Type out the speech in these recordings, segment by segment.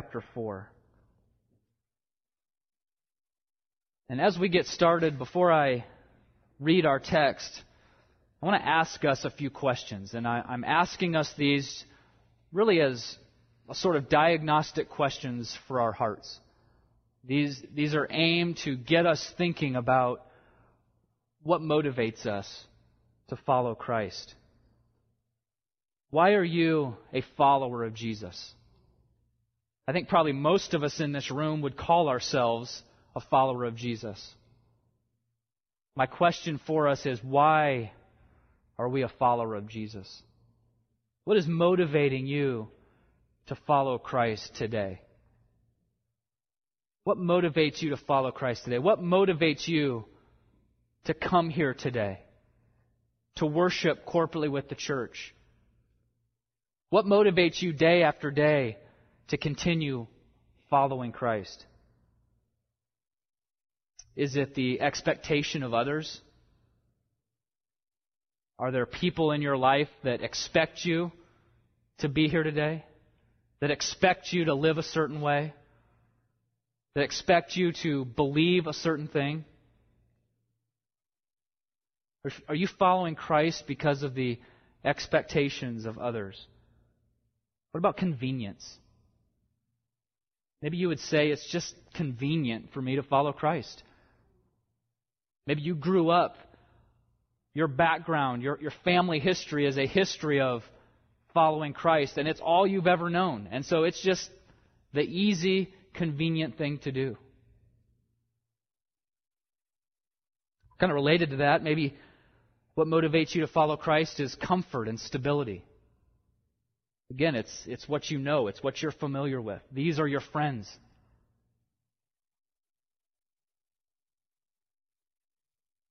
chapter 4. And as we get started, before I read our text, I want to ask us a few questions. And I, am asking us these really as a sort of diagnostic questions for our hearts. These, these are aimed to get us thinking about what motivates us to follow Christ. Why are you a follower of Jesus? I think probably most of us in this room would call ourselves a follower of Jesus. My question for us is why are we a follower of Jesus? What is motivating you to follow Christ today? What motivates you to follow Christ today? What motivates you to come here today? To worship corporately with the church? What motivates you day after day to continue following Christ? Is it the expectation of others? Are there people in your life that expect you to be here today? That expect you to live a certain way? That expect you to believe a certain thing? Are you following Christ because of the expectations of others? What about convenience? Maybe you would say it's just convenient for me to follow Christ. Maybe you grew up, your background, your, your family history is a history of following Christ, and it's all you've ever known. And so it's just the easy, convenient thing to do. Kind of related to that, maybe what motivates you to follow Christ is comfort and stability. Again, it's, it's what you know, it's what you're familiar with. These are your friends.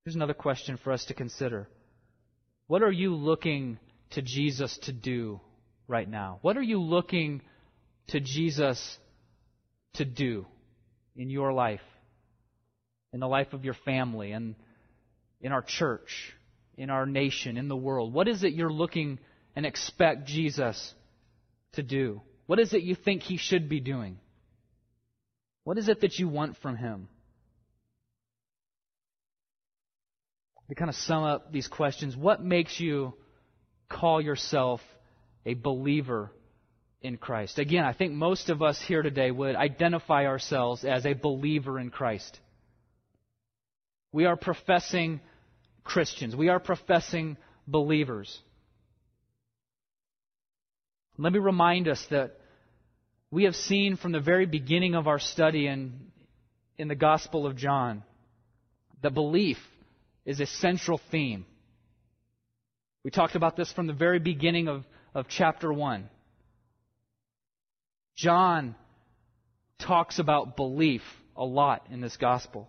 Here's another question for us to consider. What are you looking to Jesus to do right now? What are you looking to Jesus to do in your life, in the life of your family, and in our church, in our nation, in the world? What is it you're looking and expect Jesus to do? What is it you think he should be doing? What is it that you want from him? to kind of sum up these questions, what makes you call yourself a believer in Christ? Again, I think most of us here today would identify ourselves as a believer in Christ. We are professing Christians. We are professing believers. Let me remind us that we have seen from the very beginning of our study in, in the Gospel of John that belief is a central theme. We talked about this from the very beginning of, of chapter 1. John talks about belief a lot in this gospel.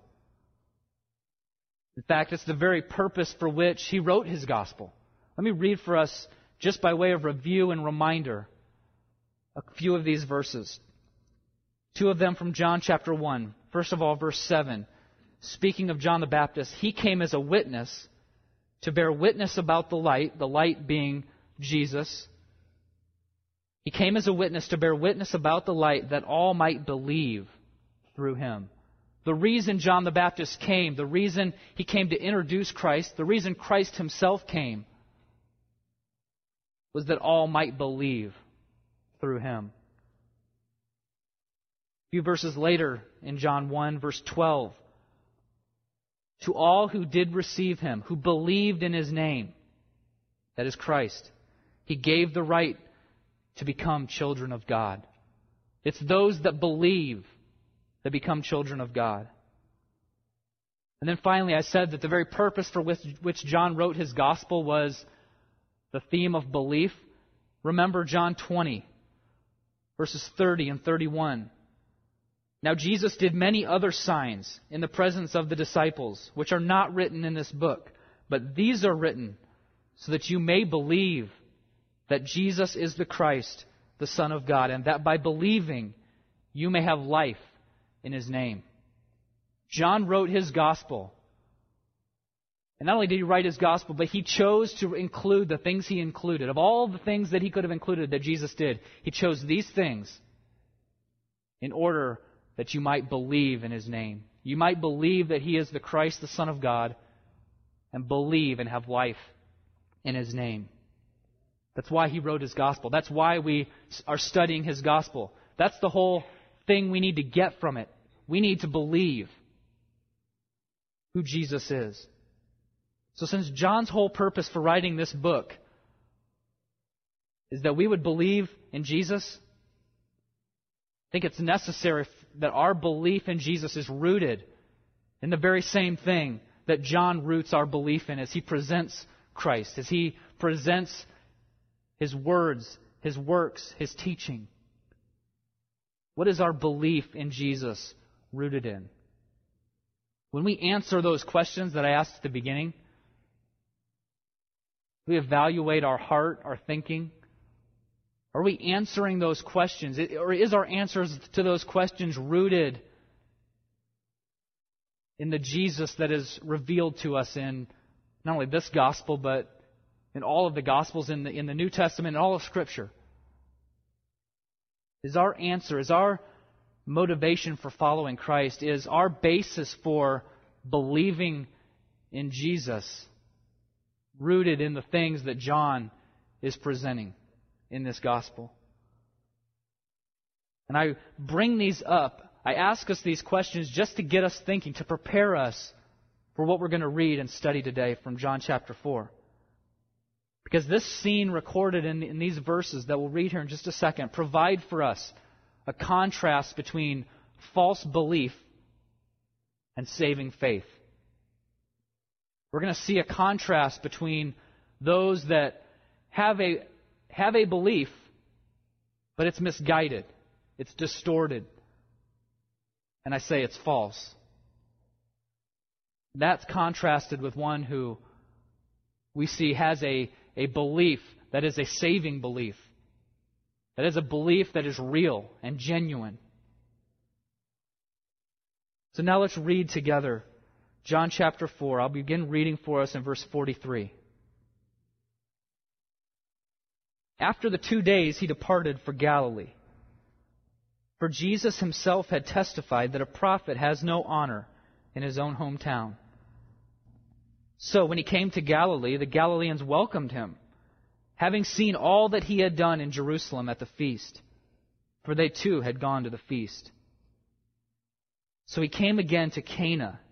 In fact, it's the very purpose for which he wrote his gospel. Let me read for us, just by way of review and reminder, a few of these verses. Two of them from John chapter 1. First of all, verse 7 speaking of John the Baptist, he came as a witness to bear witness about the light, the light being Jesus. He came as a witness to bear witness about the light that all might believe through him. The reason John the Baptist came, the reason he came to introduce Christ, the reason Christ himself came, was that all might believe through him. A few verses later in John 1, verse 12, to all who did receive him, who believed in his name, that is Christ. He gave the right to become children of God. It's those that believe that become children of God. And then finally, I said that the very purpose for which, John wrote his gospel was the theme of belief. Remember John 20, verses 30 and 31. Now Jesus did many other signs in the presence of the disciples, which are not written in this book, but these are written so that you may believe that Jesus is the Christ, the Son of God, and that by believing you may have life in his name. John wrote his gospel. And not only did he write his gospel, but he chose to include the things he included. Of all the things that he could have included that Jesus did, he chose these things in order that you might believe in his name. You might believe that he is the Christ, the Son of God, and believe and have life in his name. That's why he wrote his gospel. That's why we are studying his gospel. That's the whole thing we need to get from it. We need to believe who Jesus is. So, since John's whole purpose for writing this book is that we would believe in Jesus, I think it's necessary that our belief in Jesus is rooted in the very same thing that John roots our belief in as he presents Christ, as he presents his words, his works, his teaching. What is our belief in Jesus rooted in? When we answer those questions that I asked at the beginning, we evaluate our heart, our thinking. Are we answering those questions? Or is our answers to those questions rooted in the Jesus that is revealed to us in not only this gospel, but in all of the gospels in the, in the New Testament and all of Scripture? Is our answer, is our motivation for following Christ, is our basis for believing in Jesus rooted in the things that John is presenting in this gospel? And I bring these up I ask us these questions just to get us thinking, to prepare us for what we're going to read and study today from John chapter 4. Because this scene recorded in, in these verses that we'll read here in just a second provide for us a contrast between false belief and saving faith. We're going to see a contrast between those that have a, have a belief, but it's misguided, it's distorted, and I say it's false. That's contrasted with one who we see has a, a belief that is a saving belief, that is a belief that is real and genuine. So now let's read together John chapter 4. I'll begin reading for us in verse 43. After the two days, he departed for Galilee. For Jesus himself had testified that a prophet has no honor in his own hometown. So when he came to Galilee, the Galileans welcomed him, having seen all that he had done in Jerusalem at the feast, for they too had gone to the feast. So he came again to Cana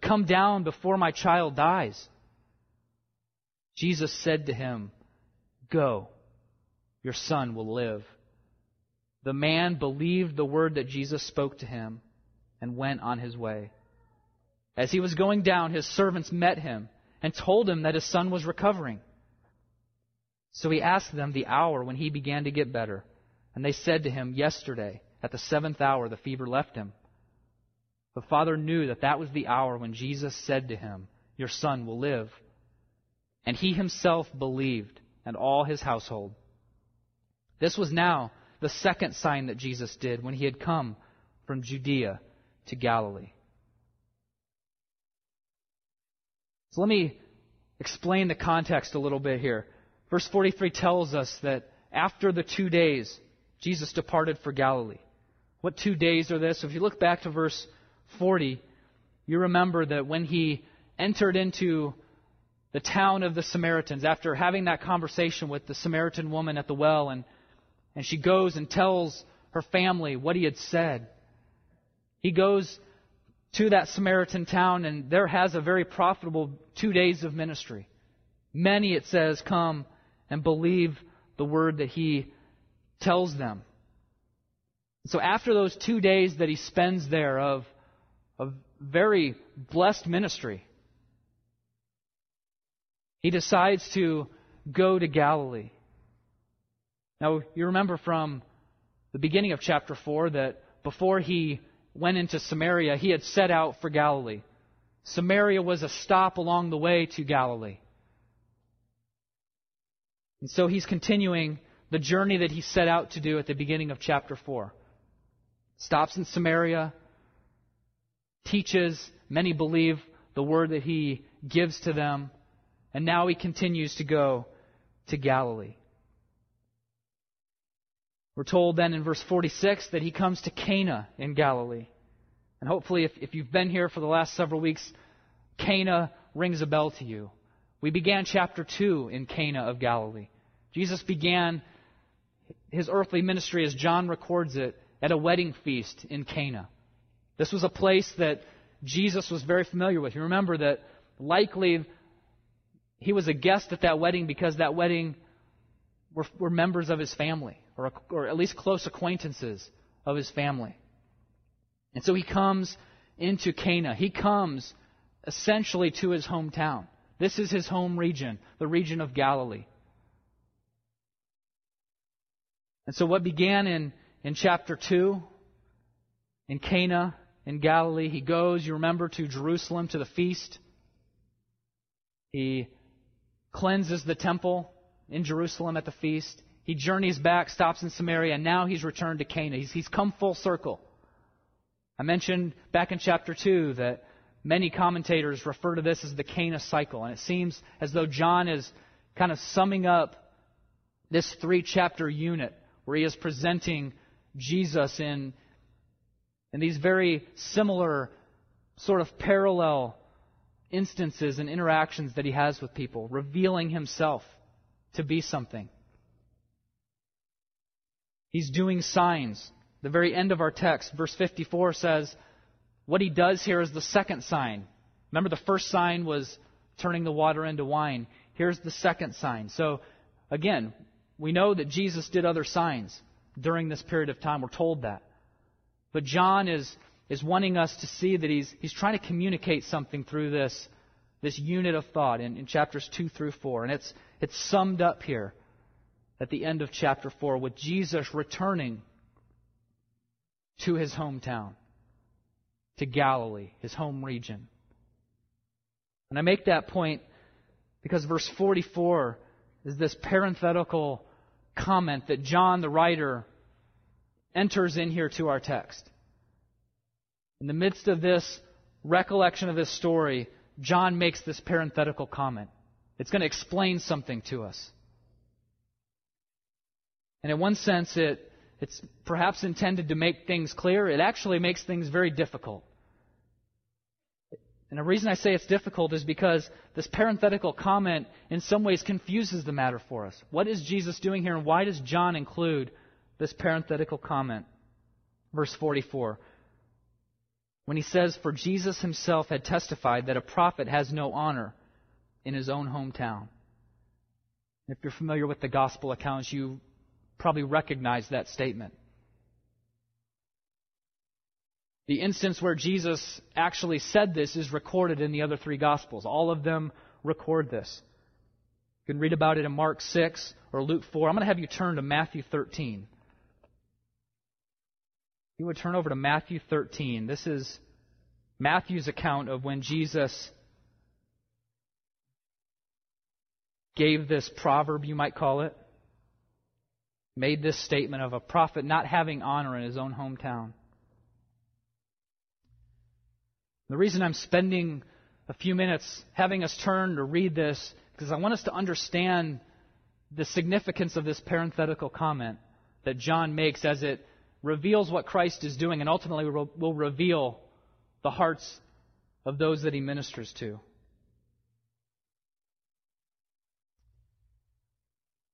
come down before my child dies. Jesus said to him, Go, your son will live. The man believed the word that Jesus spoke to him and went on his way. As he was going down, his servants met him and told him that his son was recovering. So he asked them the hour when he began to get better. And they said to him, Yesterday, at the seventh hour, the fever left him. The father knew that that was the hour when Jesus said to him, Your son will live. And he himself believed, and all his household. This was now the second sign that Jesus did when he had come from Judea to Galilee. So let me explain the context a little bit here. Verse 43 tells us that after the two days, Jesus departed for Galilee. What two days are this? If you look back to verse 40, you remember that when he entered into the town of the Samaritans, after having that conversation with the Samaritan woman at the well and and she goes and tells her family what he had said. He goes to that Samaritan town and there has a very profitable two days of ministry. Many, it says, come and believe the word that he tells them. So after those two days that he spends there of, of very blessed ministry, he decides to go to Galilee. Now, you remember from the beginning of chapter 4 that before he went into Samaria, he had set out for Galilee. Samaria was a stop along the way to Galilee. And so he's continuing the journey that he set out to do at the beginning of chapter 4. Stops in Samaria, teaches, many believe the word that he gives to them, and now he continues to go to Galilee. We're told then in verse 46 that he comes to Cana in Galilee. And hopefully, if, if you've been here for the last several weeks, Cana rings a bell to you. We began chapter 2 in Cana of Galilee. Jesus began his earthly ministry, as John records it, at a wedding feast in Cana. This was a place that Jesus was very familiar with. You remember that likely he was a guest at that wedding because that wedding were, were members of his family, or, or at least close acquaintances of his family. And so he comes into Cana. He comes essentially to his hometown. This is his home region, the region of Galilee. And so what began in, in chapter 2, in Cana, in Galilee, he goes, you remember, to Jerusalem to the feast. He cleanses the temple in Jerusalem at the feast. He journeys back, stops in Samaria, and now he's returned to Cana. He's, he's come full circle. I mentioned back in chapter 2 that many commentators refer to this as the Cana cycle, and it seems as though John is kind of summing up this three chapter unit where he is presenting Jesus in, in these very similar, sort of parallel instances and interactions that he has with people, revealing himself to be something. He's doing signs. The very end of our text, verse 54 says, what he does here is the second sign. Remember, the first sign was turning the water into wine. Here's the second sign. So, again, we know that Jesus did other signs during this period of time. We're told that. But John is, is wanting us to see that he's, he's trying to communicate something through this, this unit of thought in, in chapters 2 through 4. And it's, it's summed up here at the end of chapter 4 with Jesus returning to his hometown, to Galilee, his home region. And I make that point because verse 44 is this parenthetical comment that John, the writer, enters in here to our text. In the midst of this recollection of this story, John makes this parenthetical comment. It's going to explain something to us. And in one sense, it, it's perhaps intended to make things clear. It actually makes things very difficult. And the reason I say it's difficult is because this parenthetical comment in some ways confuses the matter for us. What is Jesus doing here, and why does John include this parenthetical comment? Verse 44. When he says, For Jesus himself had testified that a prophet has no honor in his own hometown. If you're familiar with the gospel accounts, you probably recognize that statement. The instance where Jesus actually said this is recorded in the other three Gospels. All of them record this. You can read about it in Mark 6 or Luke 4. I'm going to have you turn to Matthew 13. You would turn over to Matthew 13. This is Matthew's account of when Jesus gave this proverb, you might call it, made this statement of a prophet not having honor in his own hometown. The reason I'm spending a few minutes having us turn to read this because I want us to understand the significance of this parenthetical comment that John makes as it reveals what Christ is doing and ultimately will reveal the hearts of those that he ministers to.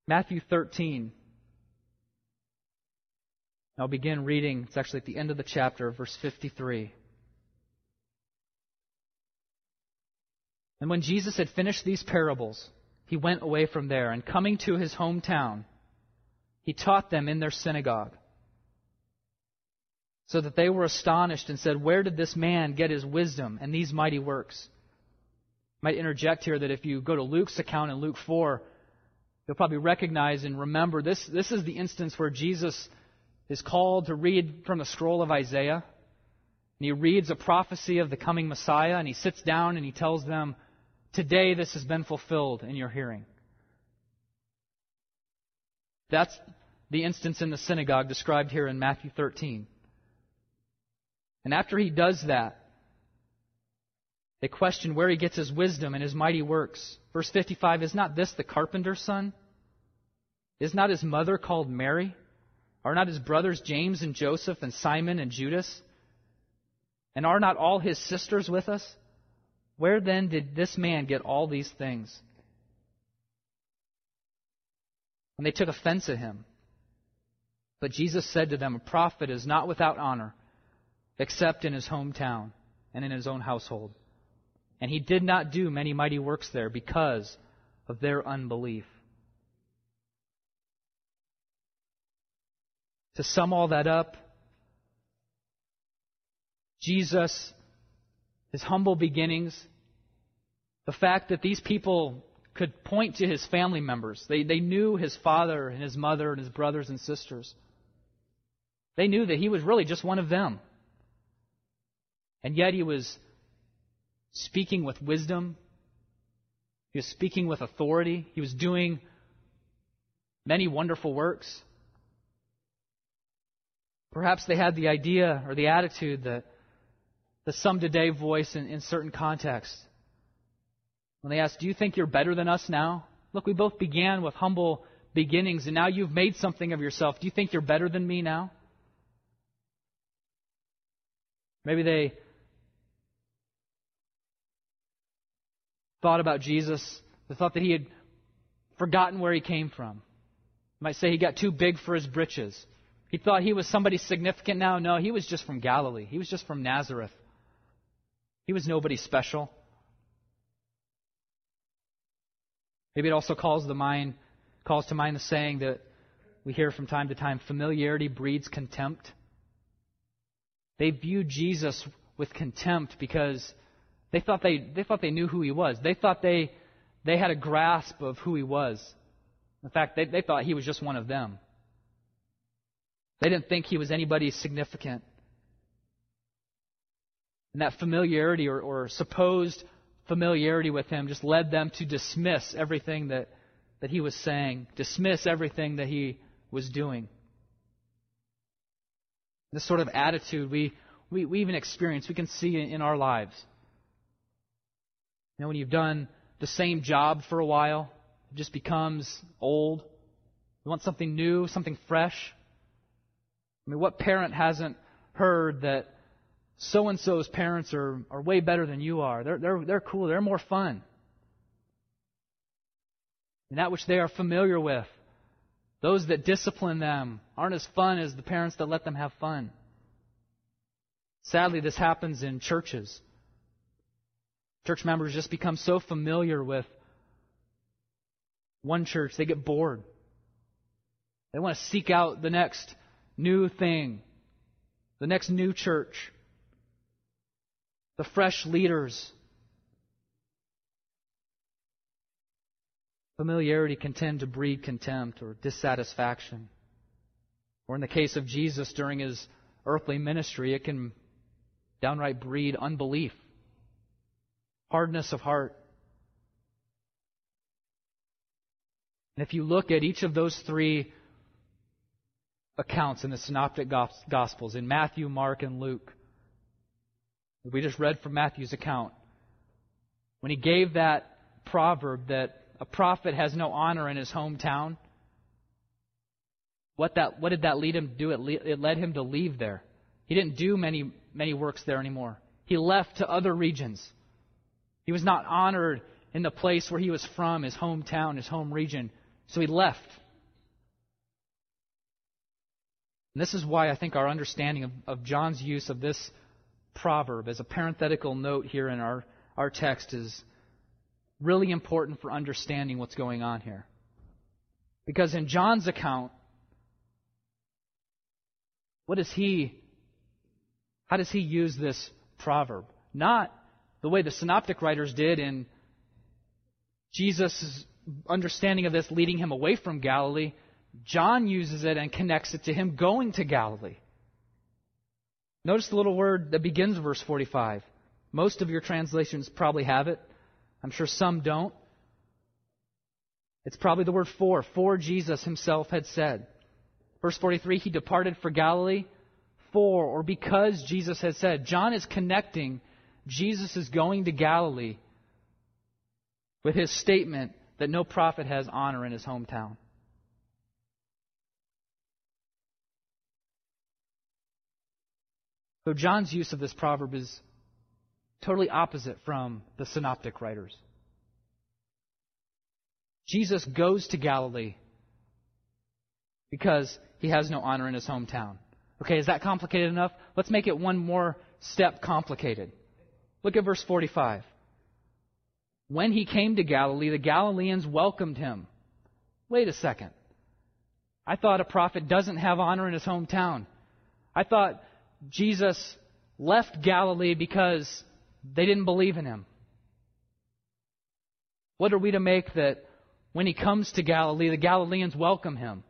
Matthew 13. I'll begin reading. It's actually at the end of the chapter, verse 53. And when Jesus had finished these parables, he went away from there, and coming to his hometown, he taught them in their synagogue. So that they were astonished and said, Where did this man get his wisdom and these mighty works? I might interject here that if you go to Luke's account in Luke 4, you'll probably recognize and remember this, this is the instance where Jesus is called to read from the scroll of Isaiah. And he reads a prophecy of the coming Messiah, and he sits down and he tells them, Today this has been fulfilled in your hearing. That's the instance in the synagogue described here in Matthew 13. And after he does that, they question where he gets his wisdom and his mighty works. Verse 55 Is not this the carpenter's son? Is not his mother called Mary? Are not his brothers James and Joseph and Simon and Judas? And are not all his sisters with us? Where then did this man get all these things? And they took offense at him. But Jesus said to them, A prophet is not without honor, except in his hometown and in his own household. And he did not do many mighty works there because of their unbelief. To sum all that up, Jesus, his humble beginnings, the fact that these people could point to his family members. They, they knew his father and his mother and his brothers and sisters. They knew that he was really just one of them. And yet he was speaking with wisdom. He was speaking with authority. He was doing many wonderful works. Perhaps they had the idea or the attitude that the some today voice in, in certain contexts. When they asked, Do you think you're better than us now? Look, we both began with humble beginnings, and now you've made something of yourself. Do you think you're better than me now? Maybe they thought about Jesus, the thought that he had forgotten where he came from. You might say he got too big for his britches. He thought he was somebody significant now. No, he was just from Galilee. He was just from Nazareth. He was nobody special. Maybe it also calls the mind calls to mind the saying that we hear from time to time, familiarity breeds contempt. They viewed Jesus with contempt because they thought they, they thought they knew who he was. They thought they, they had a grasp of who he was. In fact, they, they thought he was just one of them. They didn't think he was anybody significant. And that familiarity or, or supposed familiarity with him just led them to dismiss everything that, that he was saying, dismiss everything that he was doing. This sort of attitude we, we, we even experience, we can see in, in our lives. You know, when you've done the same job for a while, it just becomes old. You want something new, something fresh. I mean, what parent hasn't heard that so and so's parents are, are way better than you are? They're, they're, they're cool, they're more fun. And that which they are familiar with, those that discipline them, aren't as fun as the parents that let them have fun. Sadly, this happens in churches. Church members just become so familiar with one church, they get bored. They want to seek out the next new thing, the next new church, the fresh leaders. Familiarity can tend to breed contempt or dissatisfaction. Or in the case of Jesus during his earthly ministry, it can downright breed unbelief hardness of heart. And if you look at each of those three accounts in the Synoptic Gospels, in Matthew, Mark, and Luke, we just read from Matthew's account, when he gave that proverb that a prophet has no honor in his hometown, what, that, what did that lead him to do? It, le- it led him to leave there. He didn't do many, many works there anymore. He left to other regions. He was not honored in the place where he was from, his hometown, his home region. So he left. And this is why I think our understanding of, of John's use of this proverb as a parenthetical note here in our, our text is really important for understanding what's going on here. Because in John's account, what does he, how does he use this proverb? Not the way the synoptic writers did in Jesus' understanding of this leading him away from Galilee, John uses it and connects it to him going to Galilee. Notice the little word that begins verse 45. Most of your translations probably have it. I'm sure some don't. It's probably the word for, for Jesus himself had said. Verse 43, he departed for Galilee for or because Jesus had said. John is connecting Jesus is going to Galilee with his statement that no prophet has honor in his hometown. So John's use of this proverb is totally opposite from the synoptic writers. Jesus goes to Galilee because he has no honor in his hometown. Okay, is that complicated enough? Let's make it one more step complicated. Look at verse 45. When he came to Galilee, the Galileans welcomed him. Wait a second. I thought a prophet doesn't have honor in his hometown. I thought Jesus left Galilee because they didn't believe in him. What are we to make that when he comes to Galilee, the Galileans welcome him?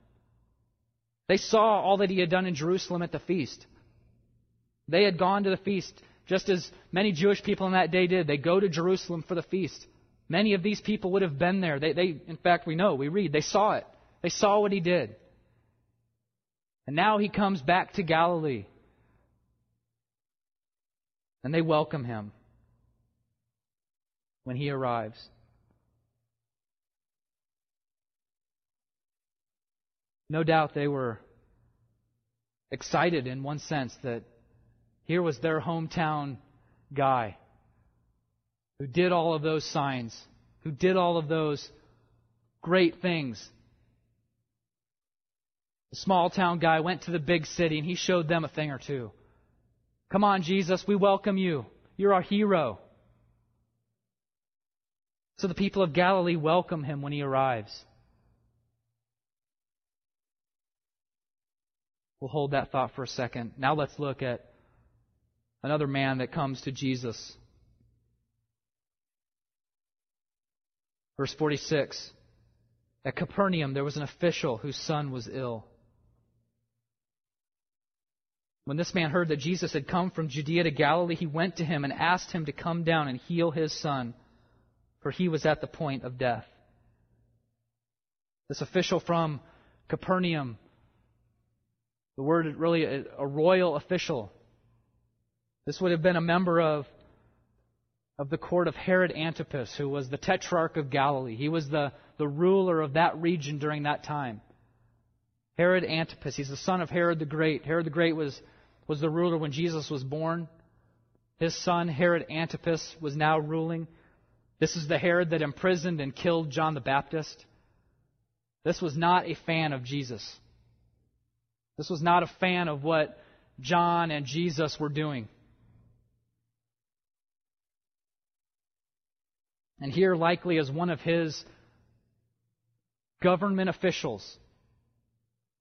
They saw all that he had done in Jerusalem at the feast. They had gone to the feast just as many Jewish people in that day did. They go to Jerusalem for the feast. Many of these people would have been there. They, they, in fact, we know, we read, they saw it. They saw what he did. And now he comes back to Galilee. And they welcome him when he arrives. No doubt they were excited in one sense that here was their hometown guy who did all of those signs, who did all of those great things. The small town guy went to the big city and he showed them a thing or two. Come on, Jesus, we welcome you. You're our hero. So the people of Galilee welcome him when he arrives. We'll hold that thought for a second. Now let's look at another man that comes to Jesus. Verse 46. At Capernaum, there was an official whose son was ill. When this man heard that Jesus had come from Judea to Galilee, he went to him and asked him to come down and heal his son for he was at the point of death. This official from Capernaum, the word really a, royal official. This would have been a member of, of the court of Herod Antipas, who was the tetrarch of Galilee. He was the, the ruler of that region during that time. Herod Antipas, he's the son of Herod the Great. Herod the Great was, was the ruler when Jesus was born. His son, Herod Antipas, was now ruling. This is the Herod that imprisoned and killed John the Baptist. This was not a fan of Jesus. This was not a fan of what John and Jesus were doing. And here, likely as one of his government officials,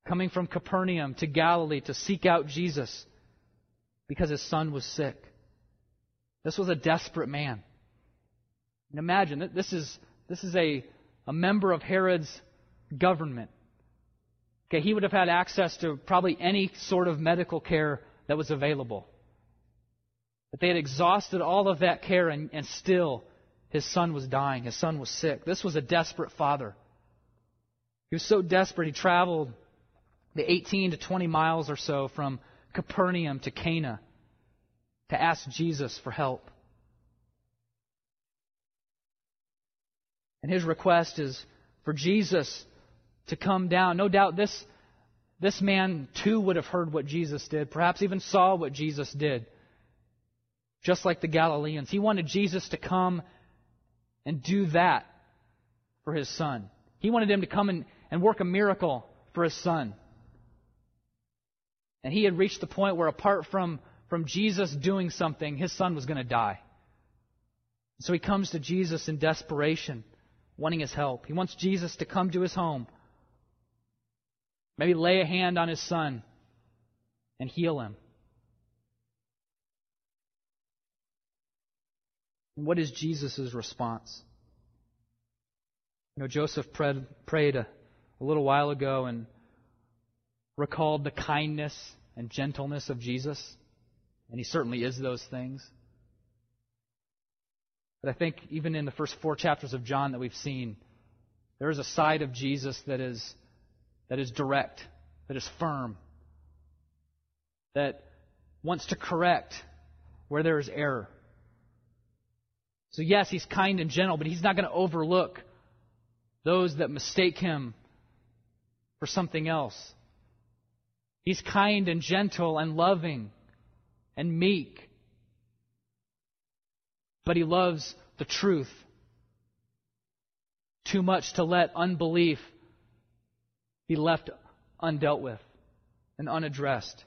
coming from Capernaum to Galilee to seek out Jesus because his son was sick. This was a desperate man. And imagine, this is, this is a, a member of Herod's government. Okay, he would have had access to probably any sort of medical care that was available. But they had exhausted all of that care, and, and still his son was dying. His son was sick. This was a desperate father. He was so desperate, he traveled the 18 to 20 miles or so from Capernaum to Cana to ask Jesus for help. And his request is for Jesus to come down. No doubt this, this man too would have heard what Jesus did, perhaps even saw what Jesus did. Just like the Galileans. He wanted Jesus to come and do that for his son. He wanted him to come and, and work a miracle for his son. And he had reached the point where apart from, from Jesus doing something, his son was going to die. So he comes to Jesus in desperation wanting his help. He wants Jesus to come to his home, maybe lay a hand on his son and heal him. And what is Jesus' response? You know, Joseph prayed, prayed a, a little while ago and recalled the kindness and gentleness of Jesus. And he certainly is those things. But I think even in the first four chapters of John that we've seen, there is a side of Jesus that is, that is direct, that is firm, that wants to correct where there is error. So, yes, he's kind and gentle, but he's not going to overlook those that mistake him for something else. He's kind and gentle and loving and meek. But he loves the truth too much to let unbelief be left undealt with and unaddressed.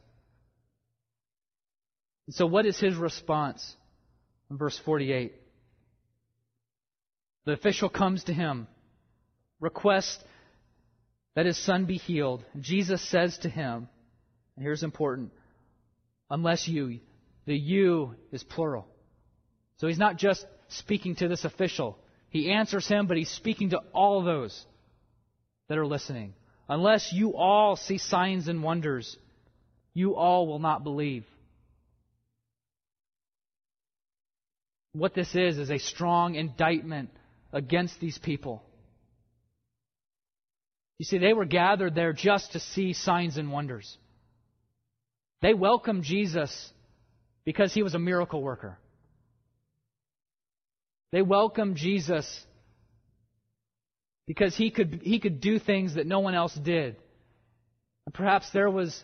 And so, what is his response? In verse 48, the official comes to him, requests that his son be healed. Jesus says to him, and here's important, unless you, the you is plural. So he's not just speaking to this official. He answers him, but he's speaking to all those that are listening. Unless you all see signs and wonders, you all will not believe. What this is, is a strong indictment against these people. You see, they were gathered there just to see signs and wonders. They welcomed Jesus because he was a miracle worker. They welcomed Jesus because he could, he could do things that no one else did. And perhaps there was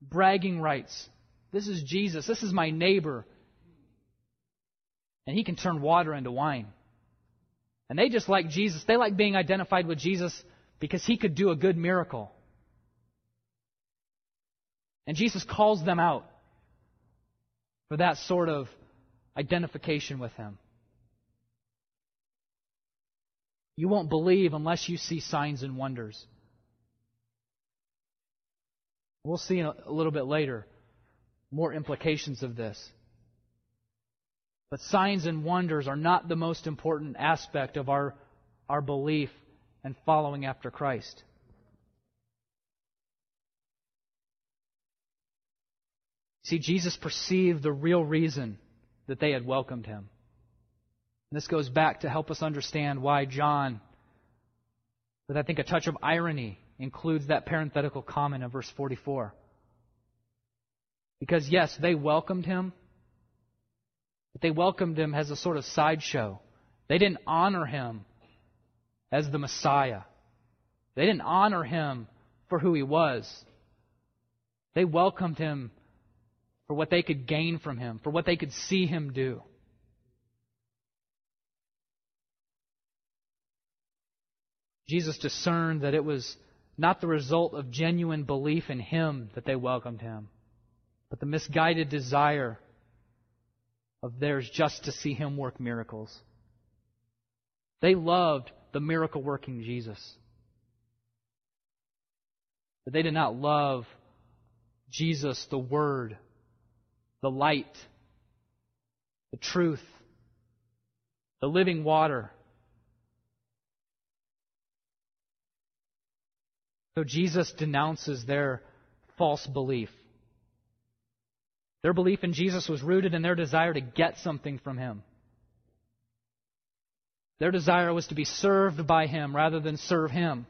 bragging rights. This is Jesus. This is my neighbor. And he can turn water into wine. And they just like Jesus. They like being identified with Jesus because he could do a good miracle. And Jesus calls them out for that sort of identification with him. You won't believe unless you see signs and wonders. We'll see a little bit later more implications of this. But signs and wonders are not the most important aspect of our, our belief and following after Christ. See, Jesus perceived the real reason that they had welcomed him. And this goes back to help us understand why John, with I think a touch of irony, includes that parenthetical comment in verse 44. Because, yes, they welcomed him, but they welcomed him as a sort of sideshow. They didn't honor him as the Messiah. They didn't honor him for who he was. They welcomed him for what they could gain from him, for what they could see him do. Jesus discerned that it was not the result of genuine belief in Him that they welcomed Him, but the misguided desire of theirs just to see Him work miracles. They loved the miracle working Jesus. But they did not love Jesus, the Word, the light, the truth, the living water So Jesus denounces their false belief. Their belief in Jesus was rooted in their desire to get something from Him. Their desire was to be served by Him rather than serve Him.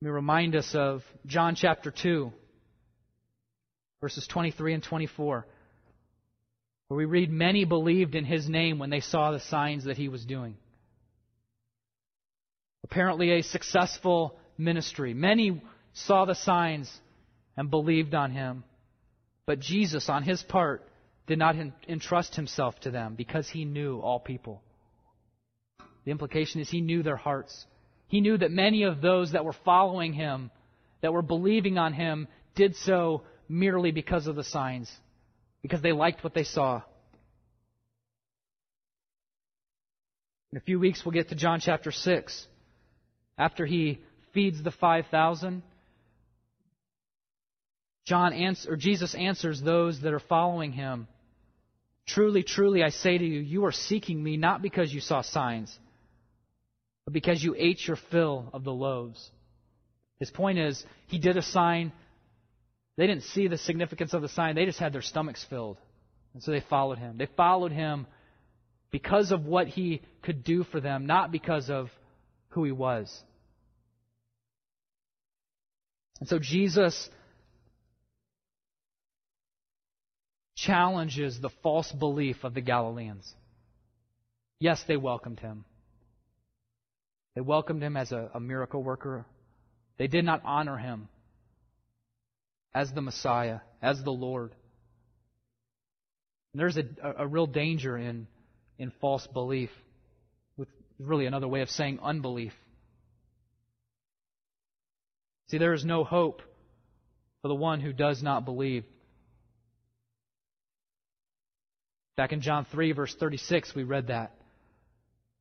Let me remind us of John chapter 2, verses 23 and 24, where we read, Many believed in His name when they saw the signs that He was doing apparently a successful ministry. Many saw the signs and believed on him. But Jesus, on his part, did not entrust himself to them because he knew all people. The implication is he knew their hearts. He knew that many of those that were following him, that were believing on him, did so merely because of the signs, because they liked what they saw. In a few weeks, we'll get to John chapter 6. After he feeds the 5,000, John answer, or Jesus answers those that are following him. Truly, truly, I say to you, you are seeking me not because you saw signs, but because you ate your fill of the loaves. His point is, he did a sign They didn't see the significance of the sign, they just had their stomachs filled. And so they followed him. They followed him because of what he could do for them, not because of who he was. And so Jesus challenges the false belief of the Galileans. Yes, they welcomed him. They welcomed him as a, a, miracle worker. They did not honor him as the Messiah, as the Lord. And there's a, a real danger in, in false belief, with really another way of saying unbelief. See, there is no hope for the one who does not believe. Back in John 3, verse 36, we read that.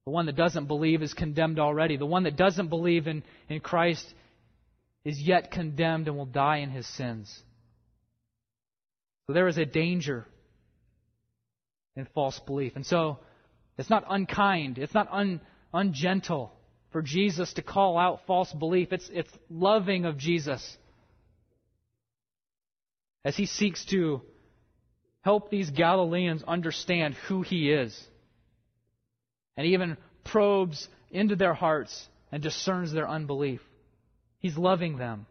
The one that doesn't believe is condemned already. The one that doesn't believe in, in Christ is yet condemned and will die in his sins. So there is a danger in false belief. And so it's not unkind, it's not un, ungentle for Jesus to call out false belief. It's, it's loving of Jesus as he seeks to help these Galileans understand who he is. And even probes into their hearts and discerns their unbelief. He's loving them.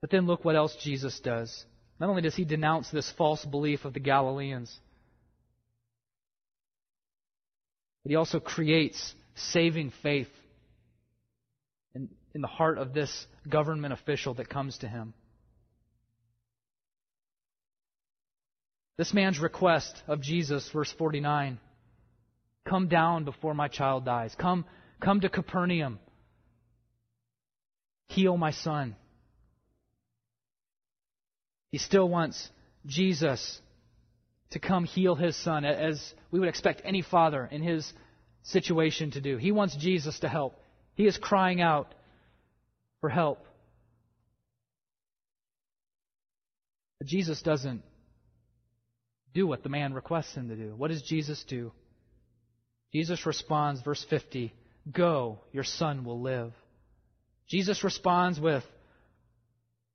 But then look what else Jesus does. Not only does he denounce this false belief of the Galileans, but he also creates saving faith in, in the heart of this government official that comes to him. This man's request of Jesus, verse 49 Come down before my child dies. Come, come to Capernaum. Heal my son. He still wants Jesus to come heal his son, as we would expect any father in his situation to do. He wants Jesus to help. He is crying out for help. But Jesus doesn't do what the man requests him to do. What does Jesus do? Jesus responds, verse 50, Go, your son will live. Jesus responds with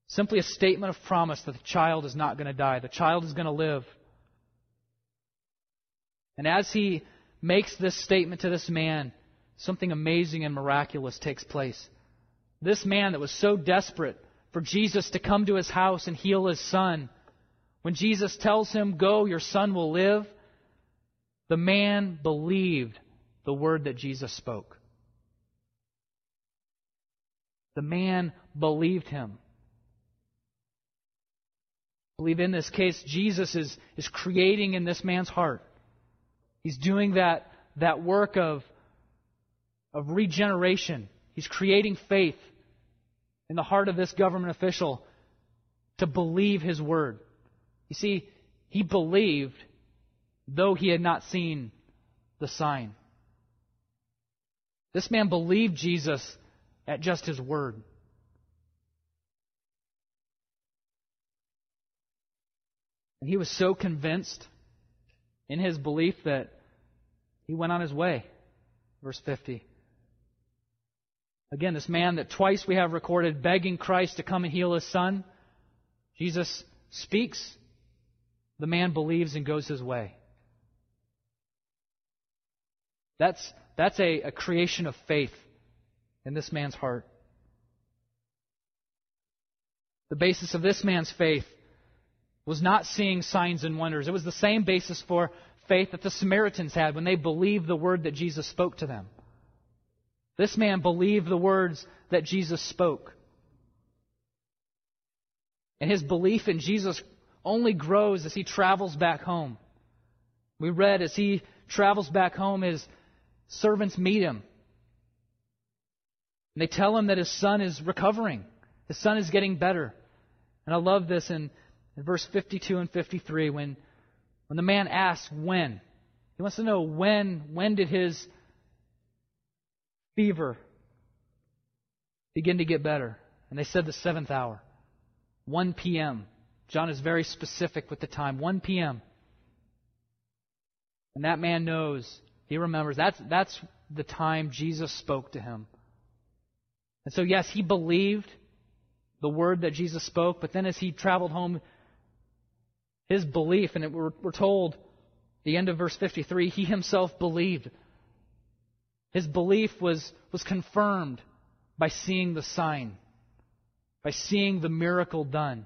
simply a statement of promise that the child is not going to die, the child is going to live. And as he makes this statement to this man, something amazing and miraculous takes place. This man that was so desperate for Jesus to come to his house and heal his son when Jesus tells him, Go, your son will live, the man believed the word that Jesus spoke. The man believed him. I believe in this case, Jesus is, is creating in this man's heart. He's doing that, that work of, of regeneration. He's creating faith in the heart of this government official to believe his word. You see, he believed though he had not seen the sign. This man believed Jesus at just his word. And he was so convinced in his belief that he went on his way. Verse 50. Again, this man that twice we have recorded begging Christ to come and heal his son, Jesus speaks the man believes and goes his way. That's, that's a, a creation of faith in this man's heart. The basis of this man's faith was not seeing signs and wonders. It was the same basis for faith that the Samaritans had when they believed the word that Jesus spoke to them. This man believed the words that Jesus spoke. And his belief in Jesus only grows as he travels back home. We read as he travels back home, his servants meet him. And they tell him that his son is recovering. His son is getting better. And I love this in, in verse 52 and 53 when, when the man asks when. He wants to know when, when did his fever begin to get better? And they said the seventh hour, 1 p.m. John is very specific with the time 1 p.m. And that man knows, he remembers, that's, that's the time Jesus spoke to him. And so, yes, he believed the word that Jesus spoke, but then as he traveled home, his belief, and it, we're, we're told, the end of verse 53, he himself believed. His belief was, was confirmed by seeing the sign, by seeing the miracle done.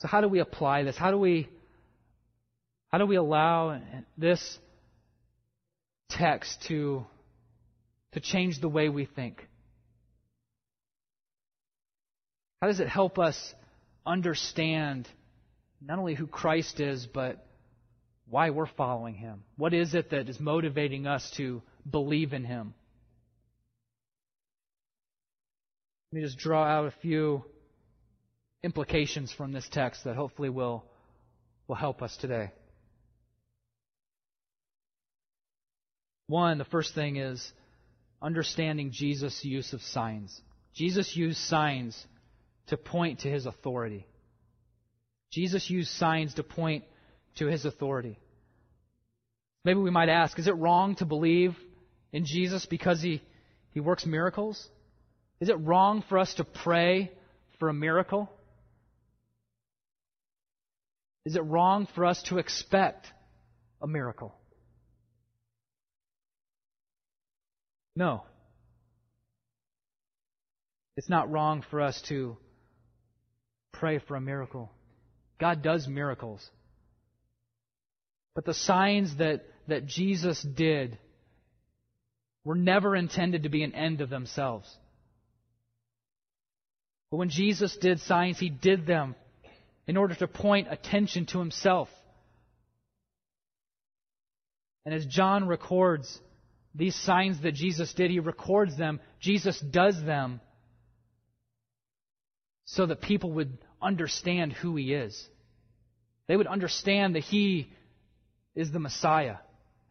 So how do we apply this? How do we how do we allow this text to to change the way we think? How does it help us understand not only who Christ is, but why we're following him? What is it that is motivating us to believe in him? Let me just draw out a few implications from this text that hopefully will, will help us today. One, the first thing is understanding Jesus' use of signs. Jesus used signs to point to his authority. Jesus used signs to point to his authority. Maybe we might ask, is it wrong to believe in Jesus because he, he works miracles? Is it wrong for us to pray for a miracle? Is it wrong for us to expect a miracle? No. It's not wrong for us to pray for a miracle. God does miracles. But the signs that, that Jesus did were never intended to be an end of themselves. But when Jesus did signs, he did them in order to point attention to himself. And as John records these signs that Jesus did, he records them. Jesus does them so that people would understand who he is. They would understand that he is the Messiah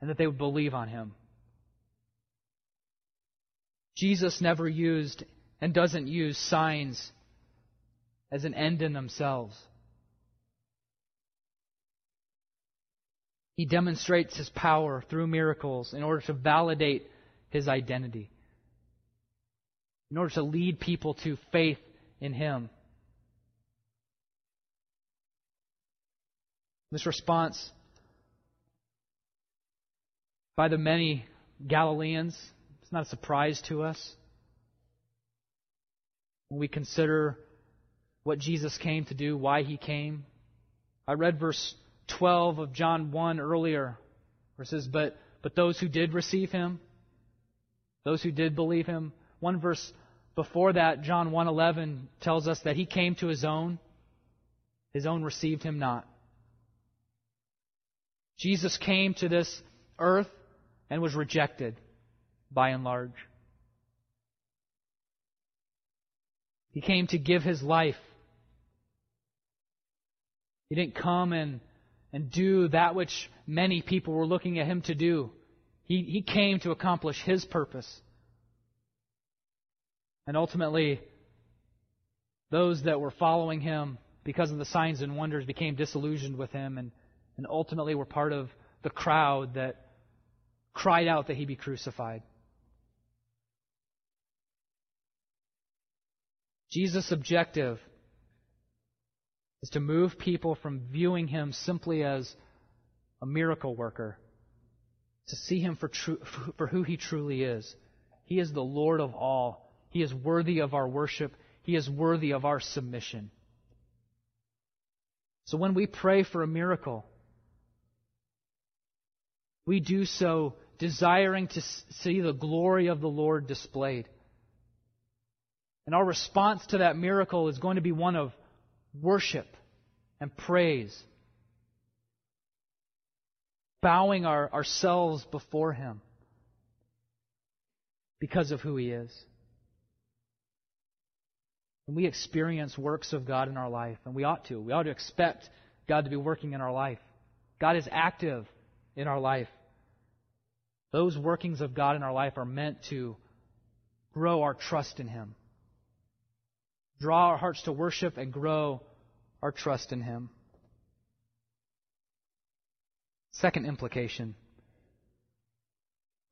and that they would believe on him. Jesus never used and doesn't use signs as an end in themselves. He demonstrates his power through miracles in order to validate his identity, in order to lead people to faith in him. This response by the many Galileans is not a surprise to us. When we consider what Jesus came to do, why he came. I read verse 12 of John 1 earlier, where it says, But, but those who did receive him, those who did believe him. One verse before that, John 1.11, tells us that he came to his own. His own received him not. Jesus came to this earth and was rejected by and large. He came to give his life. He didn't come and and do that which many people were looking at him to do. He, he came to accomplish his purpose. And ultimately, those that were following him because of the signs and wonders became disillusioned with him and, and ultimately were part of the crowd that cried out that he be crucified. Jesus' objective is to move people from viewing him simply as a miracle worker to see him for, true, for who he truly is. He is the Lord of all. He is worthy of our worship. He is worthy of our submission. So when we pray for a miracle, we do so desiring to see the glory of the Lord displayed. And our response to that miracle is going to be one of worship and praise, bowing our, ourselves before Him because of who He is. And we experience works of God in our life, and we ought to, we ought to expect God to be working in our life. God is active in our life. Those workings of God in our life are meant to grow our trust in Him draw our hearts to worship and grow our trust in Him. Second implication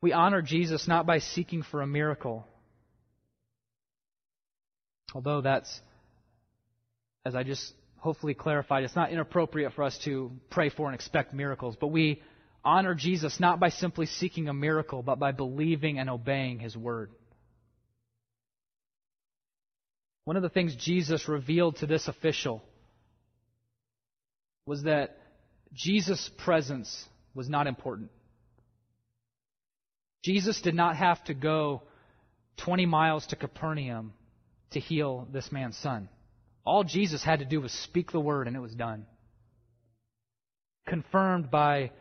We honor Jesus not by seeking for a miracle, although that's, as I just hopefully clarified, it's not inappropriate for us to pray for and expect miracles, but we honor Jesus not by simply seeking a miracle, but by believing and obeying his word. One of the things Jesus revealed to this official was that Jesus' presence was not important. Jesus did not have to go 20 miles to Capernaum to heal this man's son. All Jesus had to do was speak the word and it was done. Confirmed by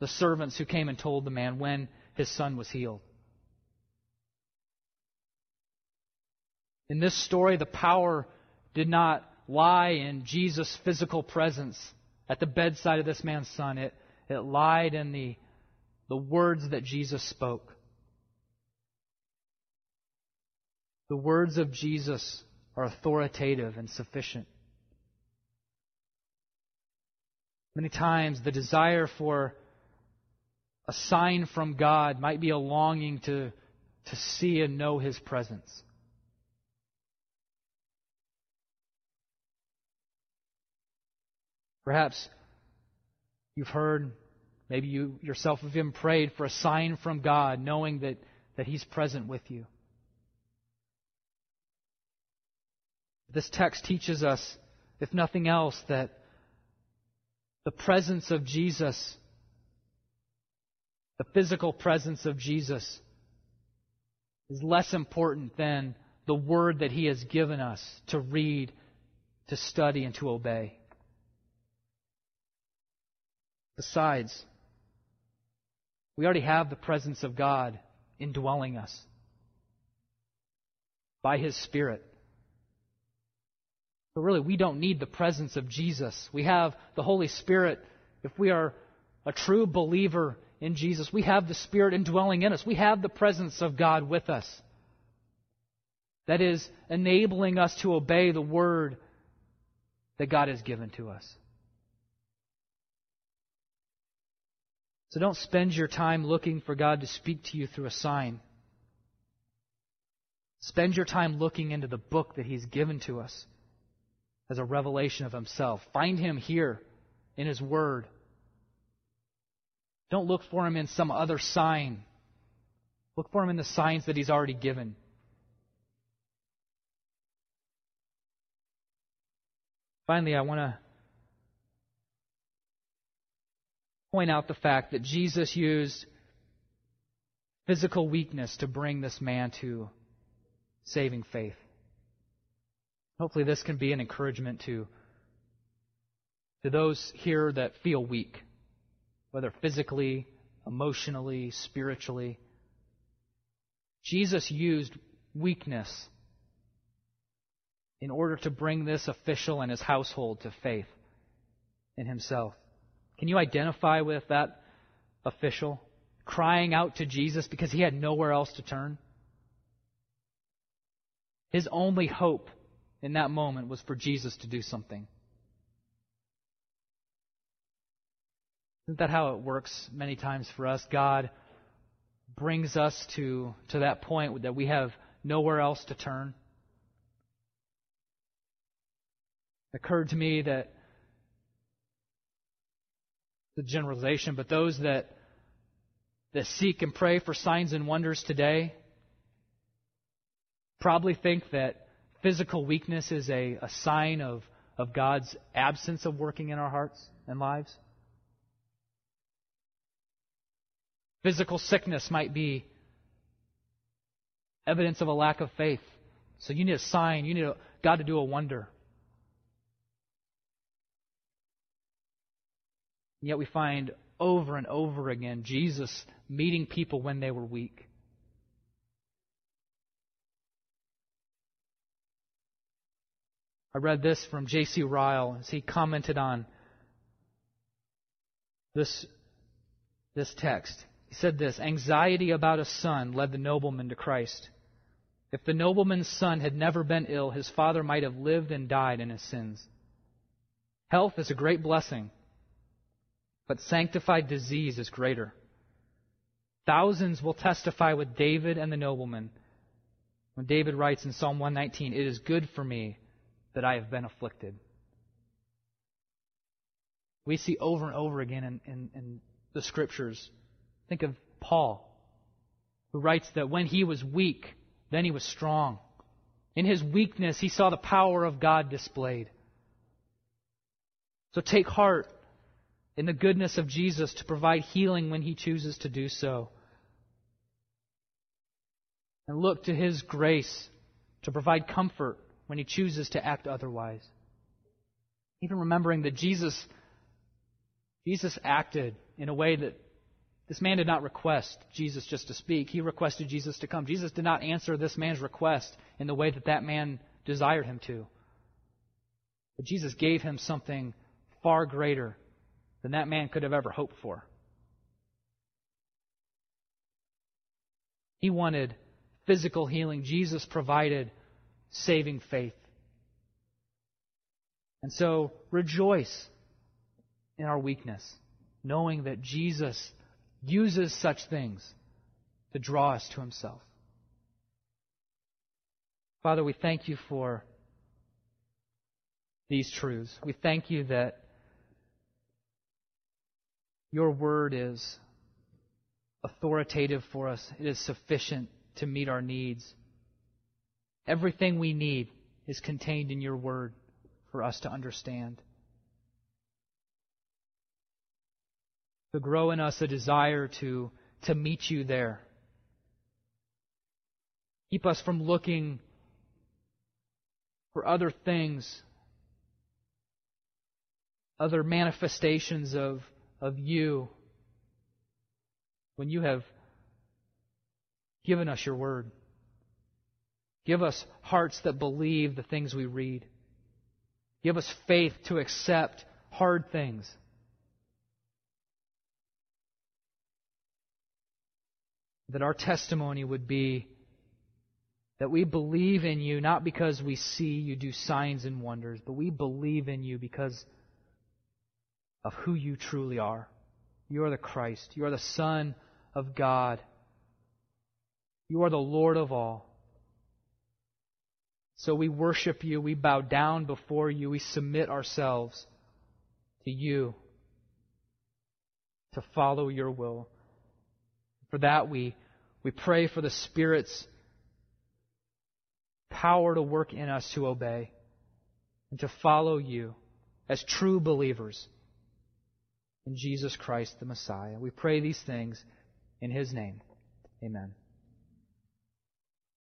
the servants who came and told the man when his son was healed. In this story, the power did not lie in Jesus' physical presence at the bedside of this man's son. It, it lied in the the words that Jesus spoke. The words of Jesus are authoritative and sufficient. Many times, the desire for a sign from God might be a longing to, to see and know His presence. Perhaps you've heard Maybe you yourself have even prayed for a sign from God, knowing that, that He's present with you. This text teaches us, if nothing else, that the presence of Jesus, the physical presence of Jesus, is less important than the word that He has given us to read, to study, and to obey. Besides, we already have the presence of God indwelling us by His Spirit. But really, we don't need the presence of Jesus. We have the Holy Spirit. If we are a true believer in Jesus, we have the Spirit indwelling in us. We have the presence of God with us. That is enabling us to obey the Word that God has given to us. So don't spend your time looking for God to speak to you through a sign. Spend your time looking into the book that He's given to us as a revelation of Himself. Find Him here in His Word. Don't look for Him in some other sign. Look for Him in the signs that He's already given. Finally, I want to point out the fact that Jesus used physical weakness to bring this man to saving faith. Hopefully, this can be an encouragement to, to those here that feel weak, whether physically, emotionally, spiritually. Jesus used weakness in order to bring this official and his household to faith in himself. Can you identify with that official crying out to Jesus because he had nowhere else to turn? His only hope in that moment was for Jesus to do something. Isn't that how it works many times for us? God brings us to, to that point that we have nowhere else to turn. It occurred to me that the generalization, but those that that seek and pray for signs and wonders today probably think that physical weakness is a, a sign of, of God's absence of working in our hearts and lives. Physical sickness might be evidence of a lack of faith. So you need a sign, you need a, God to do a wonder. And yet we find over and over again Jesus meeting people when they were weak. I read this from J.C. Ryle as he commented on this, this text. He said this Anxiety about a son led the nobleman to Christ. If the nobleman's son had never been ill, his father might have lived and died in his sins. Health is a great blessing but sanctified disease is greater. Thousands will testify with David and the nobleman when David writes in Psalm 119, It is good for me that I have been afflicted. We see over and over again in, in, in the scriptures. Think of Paul, who writes that when he was weak, then he was strong. In his weakness, he saw the power of God displayed. So take heart in the goodness of Jesus to provide healing when he chooses to do so. And look to his grace to provide comfort when he chooses to act otherwise. Even remembering that Jesus, Jesus acted in a way that this man did not request Jesus just to speak. He requested Jesus to come. Jesus did not answer this man's request in the way that that man desired him to. But Jesus gave him something far greater than that man could have ever hoped for. He wanted physical healing. Jesus provided saving faith. And so rejoice in our weakness, knowing that Jesus uses such things to draw us to himself. Father, we thank you for these truths. We thank you that your word is authoritative for us, it is sufficient to meet our needs. Everything we need is contained in your word for us to understand. To grow in us a desire to, to meet you there. Keep us from looking for other things, other manifestations of of you when you have given us your word. Give us hearts that believe the things we read. Give us faith to accept hard things. That our testimony would be that we believe in you not because we see you do signs and wonders, but we believe in you because of who you truly are. You are the Christ. You are the Son of God. You are the Lord of all. So we worship you. We bow down before you. We submit ourselves to you to follow your will. For that, we, we pray for the Spirit's power to work in us to obey and to follow you as true believers in Jesus Christ the Messiah. We pray these things in His name. Amen.